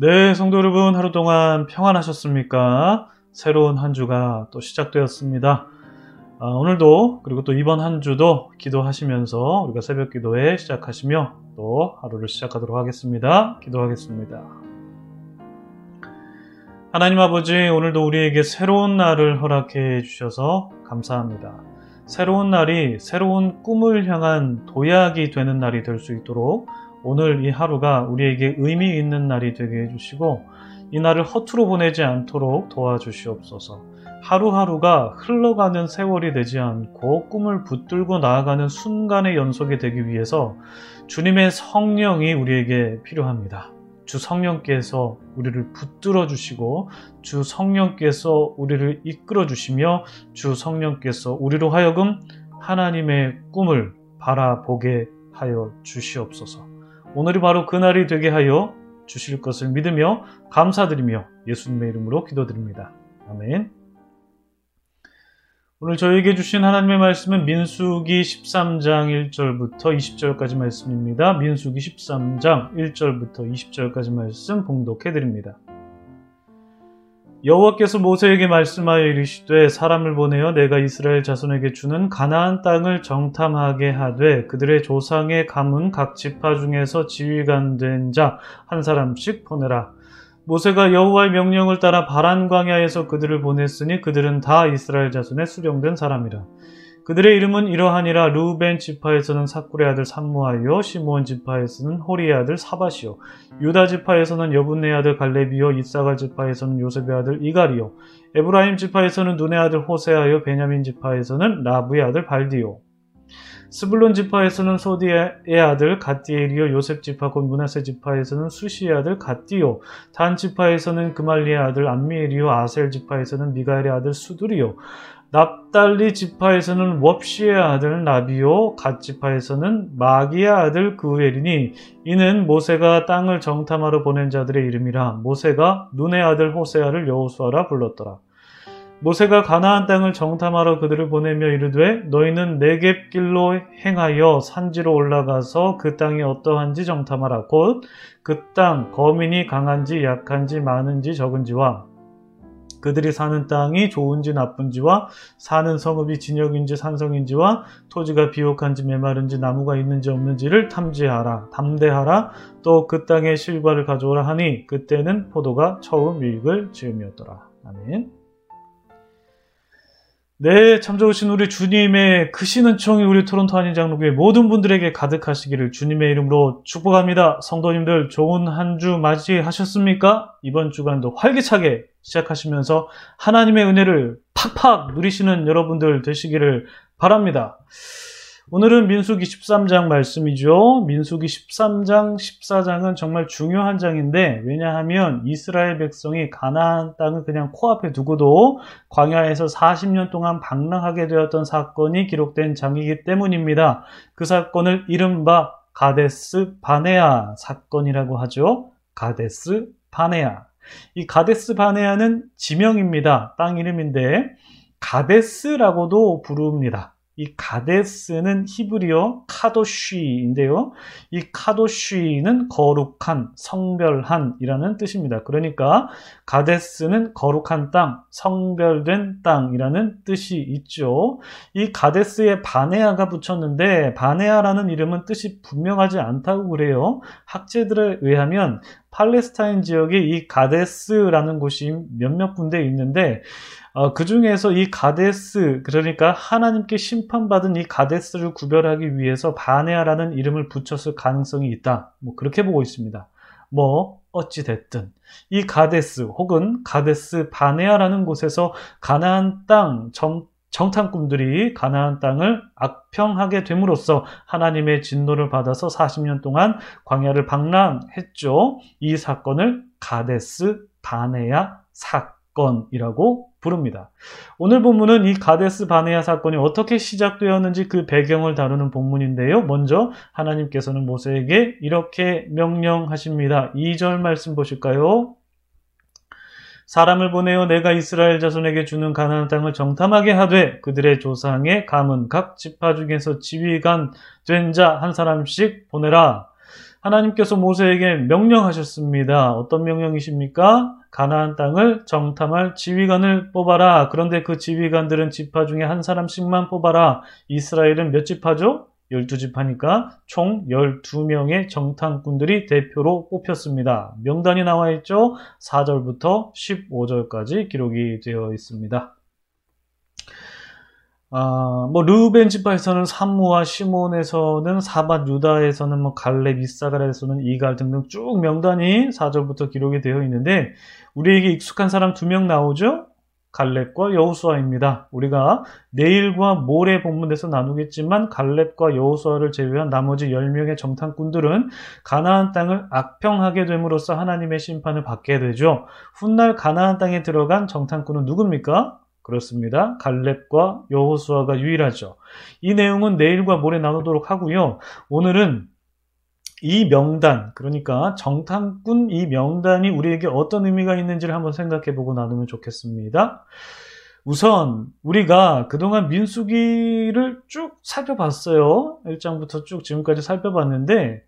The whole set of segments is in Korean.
네, 성도 여러분, 하루 동안 평안하셨습니까? 새로운 한 주가 또 시작되었습니다. 아, 오늘도, 그리고 또 이번 한 주도 기도하시면서 우리가 새벽 기도에 시작하시며 또 하루를 시작하도록 하겠습니다. 기도하겠습니다. 하나님 아버지, 오늘도 우리에게 새로운 날을 허락해 주셔서 감사합니다. 새로운 날이 새로운 꿈을 향한 도약이 되는 날이 될 수 있도록 오늘 이 하루가 우리에게 의미 있는 날이 되게 해주시고 이 날을 허투루 보내지 않도록 도와주시옵소서. 하루하루가 흘러가는 세월이 되지 않고 꿈을 붙들고 나아가는 순간의 연속이 되기 위해서 주님의 성령이 우리에게 필요합니다. 주 성령께서 우리를 붙들어 주시고 주 성령께서 우리를 이끌어 주시며 주 성령께서 우리로 하여금 하나님의 꿈을 바라보게 하여 주시옵소서. 오늘이 바로 그날이 되게 하여 주실 것을 믿으며 감사드리며 예수님의 이름으로 기도드립니다. 아멘. 오늘 저에게 주신 하나님의 말씀은 민수기 13장 1절부터 20절까지 말씀입니다. 민수기 13장 1절부터 20절까지 말씀 봉독해 드립니다. 여호와께서 모세에게 말씀하여 이르시되 사람을 보내어 내가 이스라엘 자손에게 주는 가나안 땅을 정탐하게 하되 그들의 조상의 가문 각 지파 중에서 지휘관 된 자 한 사람씩 보내라. 모세가 여호와의 명령을 따라 바란 광야에서 그들을 보냈으니 그들은 다 이스라엘 자손의 수령된 사람이라. 그들의 이름은 이러하니라. 루벤 지파에서는 사쿠의 아들 삼무하여 시므온 지파에서는 호리의 아들 사바시요 유다 지파에서는 여분네 아들 갈레비요 이사갈 지파에서는 요셉의 아들 이갈이요 에브라임 지파에서는 눈의 아들 호세하여 베냐민 지파에서는 라브의 아들 발디요. 스불론 지파에서는 소디의 아들 갓디엘이요 요셉 지파 곧 문하세 지파에서는 수시의 아들 갓디요 단 지파에서는 그말리의 아들 안미엘이요 아셀 지파에서는 미가엘의 아들 수두리요 납달리 지파에서는 웁시의 아들 나비오, 갓 지파에서는 마기의 아들 그우엘이니 이는 모세가 땅을 정탐하러 보낸 자들의 이름이라 모세가 눈의 아들 호세아를 여호수아라 불렀더라. 모세가 가나안 땅을 정탐하러 그들을 보내며 이르되 너희는 내갭 길로 행하여 산지로 올라가서 그 땅이 어떠한지 정탐하라 곧 그 땅 거민이 강한지 약한지 많은지 적은지와 그들이 사는 땅이 좋은지 나쁜지와 사는 성읍이 진역인지 산성인지와 토지가 비옥한지 메마른지 나무가 있는지 없는지를 탐지하라 담대하라. 또 그 땅의 실과를 가져오라 하니 그때는 포도가 처음 유익을 지음이었더라. 아멘 네, 참 좋으신 우리 주님의 크신 은총이 우리 토론토 한인 장로교회 모든 분들에게 가득하시기를 주님의 이름으로 축복합니다. 성도님들 좋은 한 주 맞이하셨습니까? 이번 주간도 활기차게 시작하시면서 하나님의 은혜를 팍팍 누리시는 여러분들 되시기를 바랍니다. 오늘은 민수기 13장 말씀이죠. 민수기 13장, 14장은 정말 중요한 장인데 왜냐하면 이스라엘 백성이 가나안 땅을 그냥 코앞에 두고도 광야에서 40년 동안 방랑하게 되었던 사건이 기록된 장이기 때문입니다. 그 사건을 이른바 가데스 바네아 사건이라고 하죠. 가데스 바네아. 이 가데스 바네아는 지명입니다. 땅 이름인데 가데스라고도 부릅니다. 이 가데스는 히브리어 카도쉬인데요. 이 카도쉬는 거룩한, 성별한이라는 뜻입니다. 그러니까 가데스는 거룩한 땅, 성별된 땅이라는 뜻이 있죠. 이 가데스에 바네아가 붙였는데 바네아라는 이름은 뜻이 분명하지 않다고 그래요. 학자들에 의하면 팔레스타인 지역에 이 가데스라는 곳이 몇몇 군데 있는데 어, 그 중에서 이 가데스, 그러니까 하나님께 심판받은 이 가데스를 구별하기 위해서 바네아라는 이름을 붙였을 가능성이 있다. 뭐 그렇게 보고 있습니다. 뭐 어찌됐든 이 가데스 혹은 가데스 바네아라는 곳에서 가나안 땅 정, 정탐꾼들이 가나안 땅을 악평하게 됨으로써 하나님의 진노를 받아서 40년 동안 광야를 방랑했죠. 이 사건을 가데스 바네아 사건 이라고 부릅니다. 오늘 본문은 이 가데스 바네아 사건이 어떻게 시작되었는지 그 배경을 다루는 본문인데요. 먼저 하나님께서는 모세에게 이렇게 명령하십니다. 2절 말씀 보실까요? 사람을 보내어 내가 이스라엘 자손에게 주는 가나안 땅을 정탐하게 하되 그들의 조상의 가문 각 지파 중에서 지휘관 된 자 한 사람씩 보내라. 하나님께서 모세에게 명령하셨습니다. 어떤 명령이십니까? 가나안 땅을 정탐할 지휘관을 뽑아라. 그런데 그 지휘관들은 지파 중에 한 사람씩만 뽑아라. 이스라엘은 몇 지파죠? 12지파니까 총 12명의 정탐꾼들이 대표로 뽑혔습니다. 명단이 나와 있죠? 4절부터 15절까지 기록이 되어 있습니다. 아, 뭐 르우벤 지파에서는 삼무와 시몬에서는 사밧 유다에서는 뭐 갈렙 이사갈에서는 이갈 등등 쭉 명단이 4절부터 기록이 되어 있는데 우리에게 익숙한 사람 두 명 나오죠? 갈렙과 여호수아입니다. 우리가 내일과 모레 본문에서 나누겠지만 갈렙과 여호수아를 제외한 나머지 10명의 정탐꾼들은 가나안 땅을 악평하게 됨으로써 하나님의 심판을 받게 되죠. 훗날 가나안 땅에 들어간 정탐꾼은 누굽니까? 그렇습니다. 갈렙과 여호수아가 유일하죠. 이 내용은 내일과 모레 나누도록 하고요. 오늘은 이 명단, 그러니까 정탐꾼 이 명단이 우리에게 어떤 의미가 있는지를 한번 생각해 보고 나누면 좋겠습니다. 우선 우리가 그동안 민수기를 쭉 살펴봤어요. 1장부터 쭉 지금까지 살펴봤는데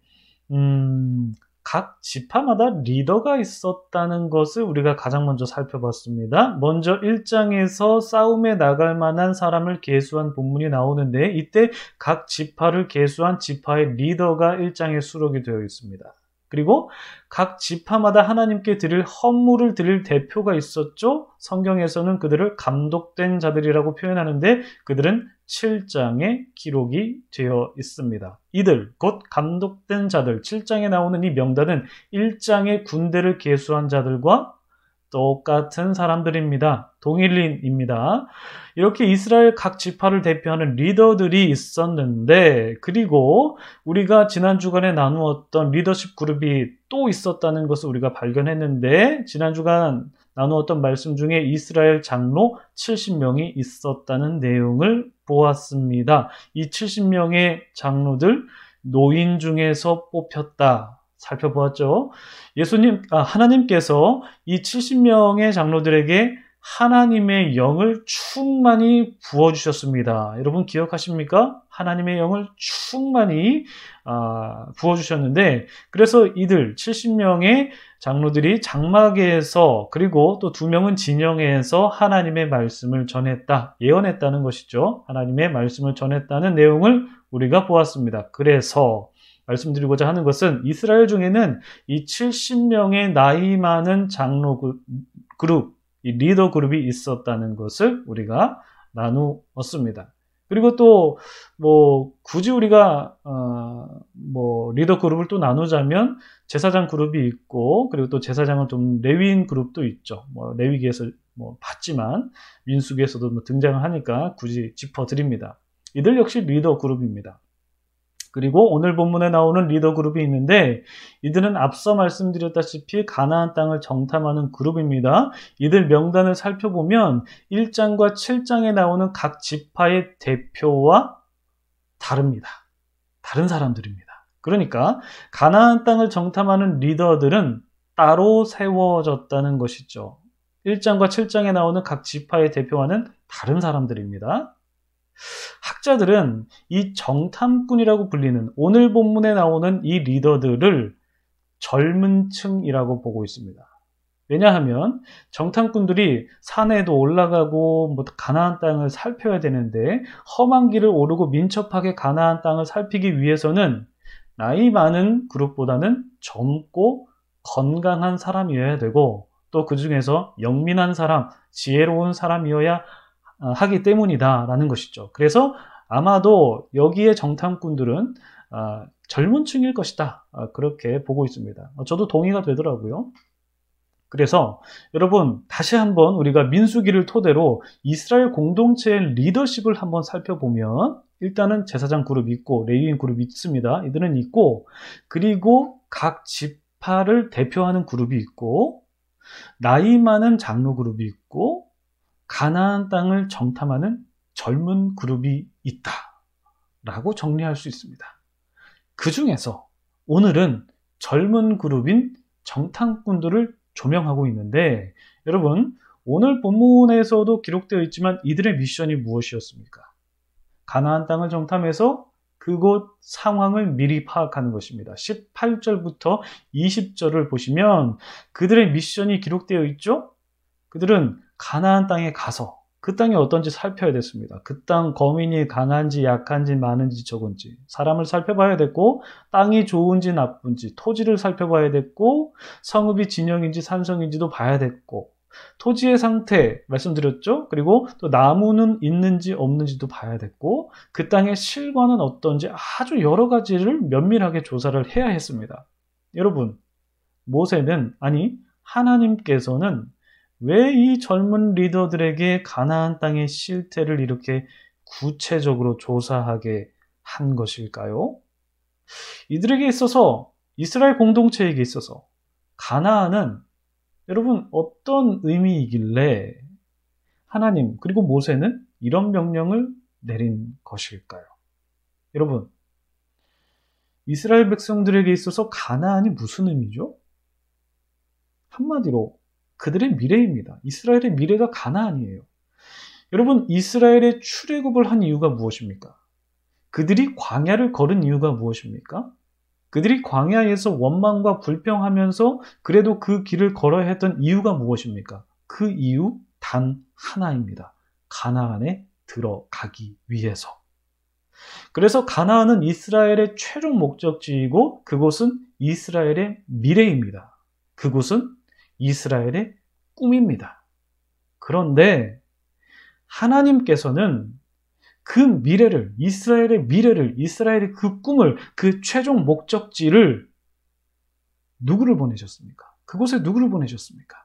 음, 각 지파마다 리더가 있었다는 것을 우리가 가장 먼저 살펴봤습니다. 먼저 1장에서 싸움에 나갈 만한 사람을 계수한 본문이 나오는데 이때 각 지파를 계수한 지파의 리더가 1장에 수록이 되어 있습니다. 그리고 각 지파마다 하나님께 드릴 헌물을 드릴 대표가 있었죠. 성경에서는 그들을 감독된 자들이라고 표현하는데 그들은 7장에 기록이 되어 있습니다. 이들, 곧 감독된 자들, 7장에 나오는 이 명단은 1장의 군대를 계수한 자들과 똑같은 사람들입니다. 동일인입니다. 이렇게 이스라엘 각 지파를 대표하는 리더들이 있었는데, 그리고 우리가 지난 주간에 나누었던 리더십 그룹이 또 있었다는 것을 우리가 발견했는데, 지난 주간 나누었던 말씀 중에 이스라엘 장로 70명이 있었다는 내용을 보았습니다. 이 70명의 장로들 노인 중에서 뽑혔다. 살펴보았죠. 예수님, 아, 하나님께서 이 70명의 장로들에게 하나님의 영을 충만히 부어주셨습니다. 여러분 기억하십니까? 하나님의 영을 충만히 아, 부어주셨는데, 그래서 이들 70명의 장로들이 장막에서 그리고 또 두 명은 진영에서 하나님의 말씀을 전했다, 예언했다는 것이죠. 하나님의 말씀을 전했다는 내용을 우리가 보았습니다. 그래서 말씀드리고자 하는 것은 이스라엘 중에는 이 70명의 나이 많은 장로 그룹, 이 리더 그룹이 있었다는 것을 우리가 나누었습니다. 그리고 또 뭐 굳이 우리가 어 뭐 리더 그룹을 또 나누자면 제사장 그룹이 있고 그리고 또 제사장은 좀 레위인 그룹도 있죠. 뭐 레위기에서 뭐 봤지만 민수기에서도 뭐 등장을 하니까 굳이 짚어 드립니다. 이들 역시 리더 그룹입니다. 그리고 오늘 본문에 나오는 리더 그룹이 있는데 이들은 앞서 말씀드렸다시피 가나안 땅을 정탐하는 그룹입니다. 이들 명단을 살펴보면 1장과 7장에 나오는 각 지파의 대표와 다릅니다. 다른 사람들입니다. 그러니까 가나안 땅을 정탐하는 리더들은 따로 세워졌다는 것이죠. 1장과 7장에 나오는 각 지파의 대표와는 다른 사람들입니다. 학자들은 이 정탐꾼이라고 불리는 오늘 본문에 나오는 이 리더들을 젊은 층이라고 보고 있습니다. 왜냐하면 정탐꾼들이 산에도 올라가고 뭐 가나안 땅을 살펴야 되는데 험한 길을 오르고 민첩하게 가나안 땅을 살피기 위해서는 나이 많은 그룹보다는 젊고 건강한 사람이어야 되고 또 그 중에서 영민한 사람, 지혜로운 사람이어야 어, 하기 때문이다라는 것이죠. 그래서 아마도 여기에 정탐꾼들은 어, 젊은 층일 것이다. 어, 그렇게 보고 있습니다. 저도 동의가 되더라고요. 그래서 여러분 다시 한번 우리가 민수기를 토대로 이스라엘 공동체의 리더십을 한번 살펴보면 일단은 제사장 그룹이 있고 레위인 그룹이 있습니다. 이들은 있고 그리고 각 지파를 대표하는 그룹이 있고 나이 많은 장로 그룹이 있고 가나안 땅을 정탐하는 젊은 그룹이 있다 라고 정리할 수 있습니다. 그 중에서 오늘은 젊은 그룹인 정탐꾼들을 조명하고 있는데 여러분 오늘 본문에서도 기록되어 있지만 이들의 미션이 무엇이었습니까? 가나안 땅을 정탐해서 그 그곳 상황을 미리 파악하는 것입니다. 18절부터 20절을 보시면 그들의 미션이 기록되어 있죠? 그들은 가나안 땅에 가서 그 땅이 어떤지 살펴야 됐습니다. 그 땅 거민이 강한지 약한지 많은지 적은지 사람을 살펴봐야 됐고 땅이 좋은지 나쁜지 토지를 살펴봐야 됐고 성읍이 진영인지 산성인지도 봐야 됐고 토지의 상태 말씀드렸죠. 그리고 또 나무는 있는지 없는지도 봐야 됐고 그 땅의 실과는 어떤지 아주 여러 가지를 면밀하게 조사를 해야 했습니다. 여러분 모세는 아니 하나님께서는 왜 이 젊은 리더들에게 가나안 땅의 실태를 이렇게 구체적으로 조사하게 한 것일까요? 이들에게 있어서 이스라엘 공동체에게 있어서 가나안은 여러분 어떤 의미이길래 하나님 그리고 모세는 이런 명령을 내린 것일까요? 여러분 이스라엘 백성들에게 있어서 가나안이 무슨 의미죠? 한마디로 그들의 미래입니다. 이스라엘의 미래가 가나안이에요. 여러분, 이스라엘의 출애굽을 한 이유가 무엇입니까? 그들이 광야를 걸은 이유가 무엇입니까? 그들이 광야에서 원망과 불평하면서 그래도 그 길을 걸어야 했던 이유가 무엇입니까? 그 이유 단 하나입니다. 가나안에 들어가기 위해서. 그래서 가나안은 이스라엘의 최종 목적지이고 그곳은 이스라엘의 미래입니다. 그곳은 이스라엘의 꿈입니다. 그런데 하나님께서는 그 미래를, 이스라엘의 미래를, 이스라엘의 그 꿈을, 그 최종 목적지를 누구를 보내셨습니까? 그곳에 누구를 보내셨습니까?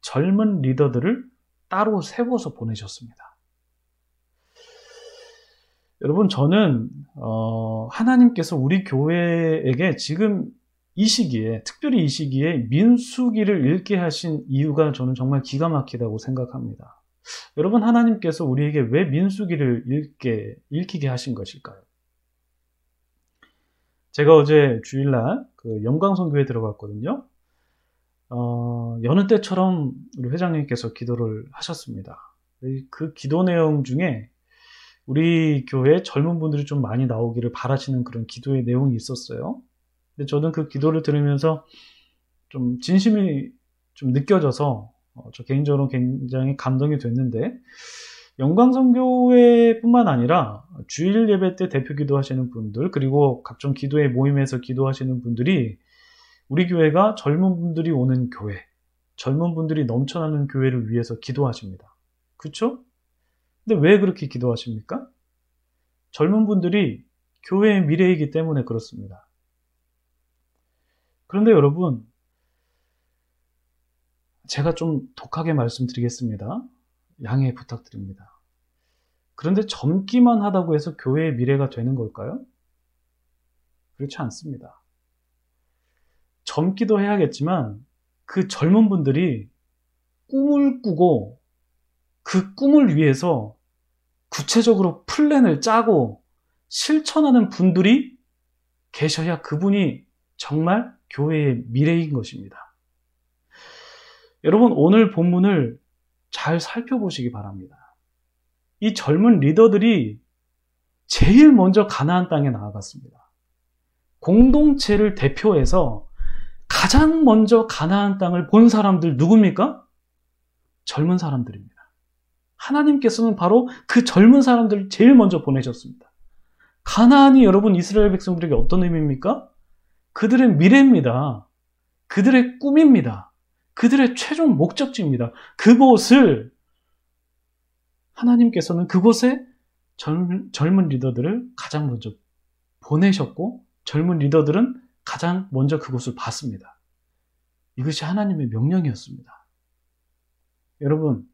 젊은 리더들을 따로 세워서 보내셨습니다. 여러분, 저는, 어, 하나님께서 우리 교회에게 지금 이 시기에, 특별히 이 시기에 민수기를 읽게 하신 이유가 저는 정말 기가 막히다고 생각합니다. 여러분, 하나님께서 우리에게 왜 민수기를 읽게, 읽히게 하신 것일까요? 제가 어제 주일날 그 영광성교에 들어갔거든요. 어, 여느 때처럼 우리 회장님께서 기도를 하셨습니다. 그 기도 내용 중에 우리 교회 젊은 분들이 좀 많이 나오기를 바라시는 그런 기도의 내용이 있었어요. 근데 저는 그 기도를 들으면서 좀 진심이 좀 느껴져서 어, 저 개인적으로 굉장히 감동이 됐는데 영광성교회뿐만 아니라 주일 예배 때 대표 기도하시는 분들 그리고 각종 기도회 모임에서 기도하시는 분들이 우리 교회가 젊은 분들이 오는 교회, 젊은 분들이 넘쳐나는 교회를 위해서 기도하십니다. 그렇죠? 근데 왜 그렇게 기도하십니까? 젊은 분들이 교회의 미래이기 때문에 그렇습니다. 그런데 여러분, 제가 좀 독하게 말씀드리겠습니다. 양해 부탁드립니다. 그런데 젊기만 하다고 해서 교회의 미래가 되는 걸까요? 그렇지 않습니다. 젊기도 해야겠지만 그 젊은 분들이 꿈을 꾸고 그 꿈을 위해서 구체적으로 플랜을 짜고 실천하는 분들이 계셔야 그분이 정말 교회의 미래인 것입니다. 여러분, 오늘 본문을 잘 살펴보시기 바랍니다. 이 젊은 리더들이 제일 먼저 가나안 땅에 나아갔습니다. 공동체를 대표해서 가장 먼저 가나안 땅을 본 사람들 누굽니까? 젊은 사람들입니다. 하나님께서는 바로 그 젊은 사람들을 제일 먼저 보내셨습니다. 가나안이 여러분 이스라엘 백성들에게 어떤 의미입니까? 그들의 미래입니다. 그들의 꿈입니다. 그들의 최종 목적지입니다. 그곳을 하나님께서는 그곳에 젊은, 젊은 리더들을 가장 먼저 보내셨고 젊은 리더들은 가장 먼저 그곳을 봤습니다. 이것이 하나님의 명령이었습니다. 여러분,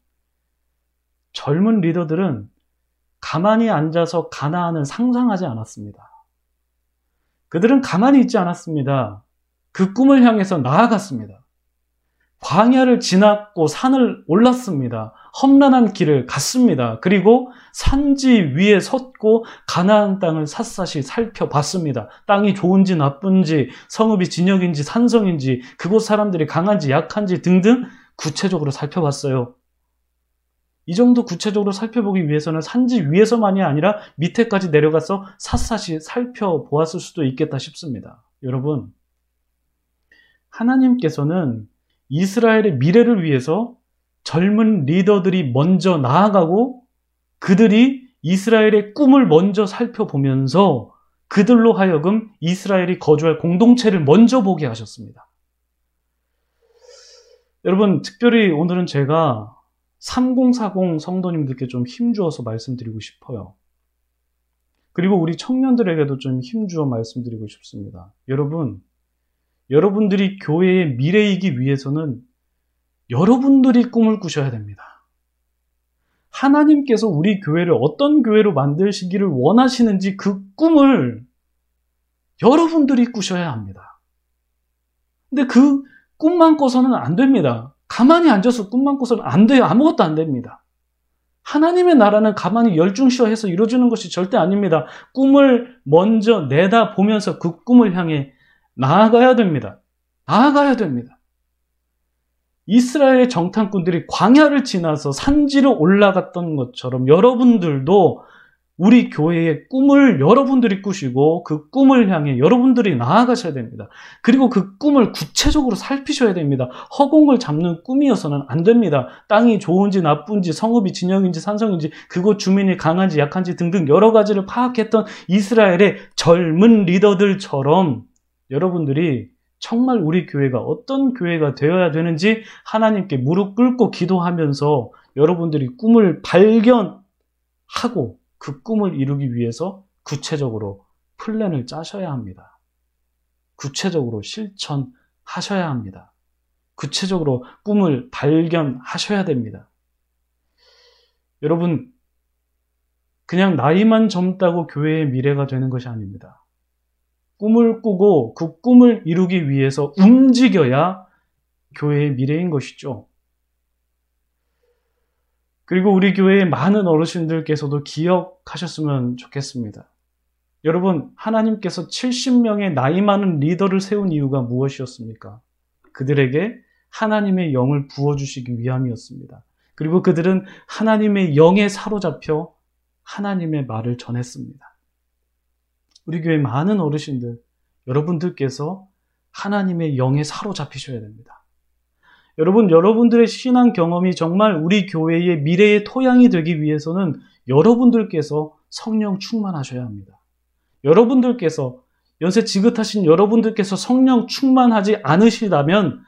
젊은 리더들은 가만히 앉아서 가나안을 상상하지 않았습니다. 그들은 가만히 있지 않았습니다. 그 꿈을 향해서 나아갔습니다. 광야를 지났고 산을 올랐습니다. 험난한 길을 갔습니다. 그리고 산지 위에 섰고 가나안 땅을 샅샅이 살펴봤습니다. 땅이 좋은지 나쁜지, 성읍이 진역인지 산성인지, 그곳 사람들이 강한지 약한지 등등 구체적으로 살펴봤어요. 이 정도 구체적으로 살펴보기 위해서는 산지 위에서만이 아니라 밑에까지 내려가서 샅샅이 살펴보았을 수도 있겠다 싶습니다. 여러분, 하나님께서는 이스라엘의 미래를 위해서 젊은 리더들이 먼저 나아가고 그들이 이스라엘의 꿈을 먼저 살펴보면서 그들로 하여금 이스라엘이 거주할 공동체를 먼저 보게 하셨습니다. 여러분, 특별히 오늘은 제가 3040 성도님들께 좀 힘주어서 말씀드리고 싶어요. 그리고 우리 청년들에게도 좀 힘주어 말씀드리고 싶습니다. 여러분, 여러분들이 교회의 미래이기 위해서는 여러분들이 꿈을 꾸셔야 됩니다. 하나님께서 우리 교회를 어떤 교회로 만드시기를 원하시는지 그 꿈을 여러분들이 꾸셔야 합니다. 근데 그 꿈만 꿔서는 안 됩니다. 가만히 앉아서 꿈만 꿔서는 안 돼요. 아무것도 안 됩니다. 하나님의 나라는 가만히 열중시어해서 이루어지는 것이 절대 아닙니다. 꿈을 먼저 내다 보면서 그 꿈을 향해 나아가야 됩니다. 나아가야 됩니다. 이스라엘의 정탐꾼들이 광야를 지나서 산지로 올라갔던 것처럼 여러분들도 우리 교회의 꿈을 여러분들이 꾸시고 그 꿈을 향해 여러분들이 나아가셔야 됩니다. 그리고 그 꿈을 구체적으로 살피셔야 됩니다. 허공을 잡는 꿈이어서는 안 됩니다. 땅이 좋은지 나쁜지 성읍이 진영인지 산성인지 그곳 주민이 강한지 약한지 등등 여러 가지를 파악했던 이스라엘의 젊은 리더들처럼 여러분들이 정말 우리 교회가 어떤 교회가 되어야 되는지 하나님께 무릎 꿇고 기도하면서 여러분들이 꿈을 발견하고 그 꿈을 이루기 위해서 구체적으로 플랜을 짜셔야 합니다. 구체적으로 실천하셔야 합니다. 구체적으로 꿈을 발견하셔야 됩니다. 여러분, 그냥 나이만 젊다고 교회의 미래가 되는 것이 아닙니다. 꿈을 꾸고 그 꿈을 이루기 위해서 움직여야 교회의 미래인 것이죠. 그리고 우리 교회의 많은 어르신들께서도 기억하셨으면 좋겠습니다. 여러분, 하나님께서 70명의 나이 많은 리더를 세운 이유가 무엇이었습니까? 그들에게 하나님의 영을 부어주시기 위함이었습니다. 그리고 그들은 하나님의 영에 사로잡혀 하나님의 말을 전했습니다. 우리 교회 많은 어르신들, 여러분들께서 하나님의 영에 사로잡히셔야 됩니다. 여러분, 여러분들의 신앙 경험이 정말 우리 교회의 미래의 토양이 되기 위해서는 여러분들께서 성령 충만하셔야 합니다. 여러분들께서 연세 지긋하신 여러분들께서 성령 충만하지 않으시다면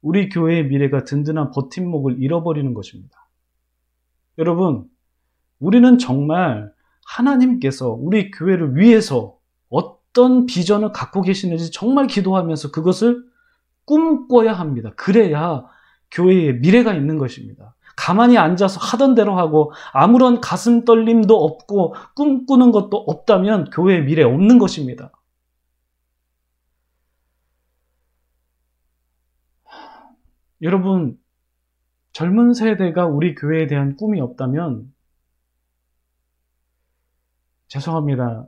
우리 교회의 미래가 든든한 버팀목을 잃어버리는 것입니다. 여러분, 우리는 정말 하나님께서 우리 교회를 위해서 어떤 비전을 갖고 계시는지 정말 기도하면서 그것을 꿈꿔야 합니다. 그래야 교회에 미래가 있는 것입니다. 가만히 앉아서 하던 대로 하고 아무런 가슴 떨림도 없고 꿈꾸는 것도 없다면 교회에 미래 없는 것입니다. 여러분, 젊은 세대가 우리 교회에 대한 꿈이 없다면 죄송합니다.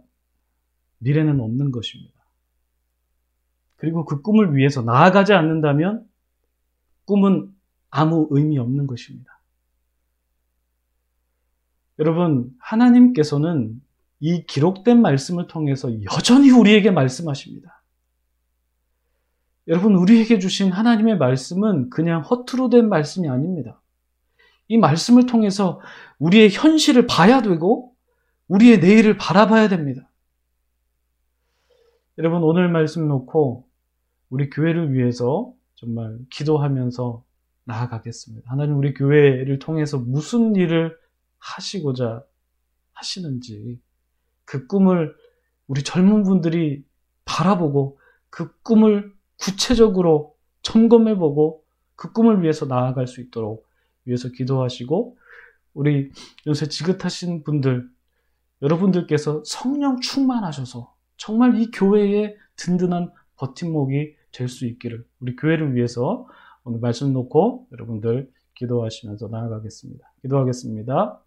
미래는 없는 것입니다. 그리고 그 꿈을 위해서 나아가지 않는다면 꿈은 아무 의미 없는 것입니다. 여러분, 하나님께서는 이 기록된 말씀을 통해서 여전히 우리에게 말씀하십니다. 여러분, 우리에게 주신 하나님의 말씀은 그냥 허투루 된 말씀이 아닙니다. 이 말씀을 통해서 우리의 현실을 봐야 되고, 우리의 내일을 바라봐야 됩니다. 여러분, 오늘 말씀 놓고 우리 교회를 위해서 정말 기도하면서 나아가겠습니다. 하나님 우리 교회를 통해서 무슨 일을 하시고자 하시는지 그 꿈을 우리 젊은 분들이 바라보고 그 꿈을 구체적으로 점검해보고 그 꿈을 위해서 나아갈 수 있도록 위해서 기도하시고 우리 요새 지긋하신 분들 여러분들께서 성령 충만하셔서 정말 이 교회의 든든한 버팀목이 될 수 있기를 우리 교회를 위해서 오늘 말씀 놓고 여러분들 기도하시면서 나아가겠습니다. 기도하겠습니다.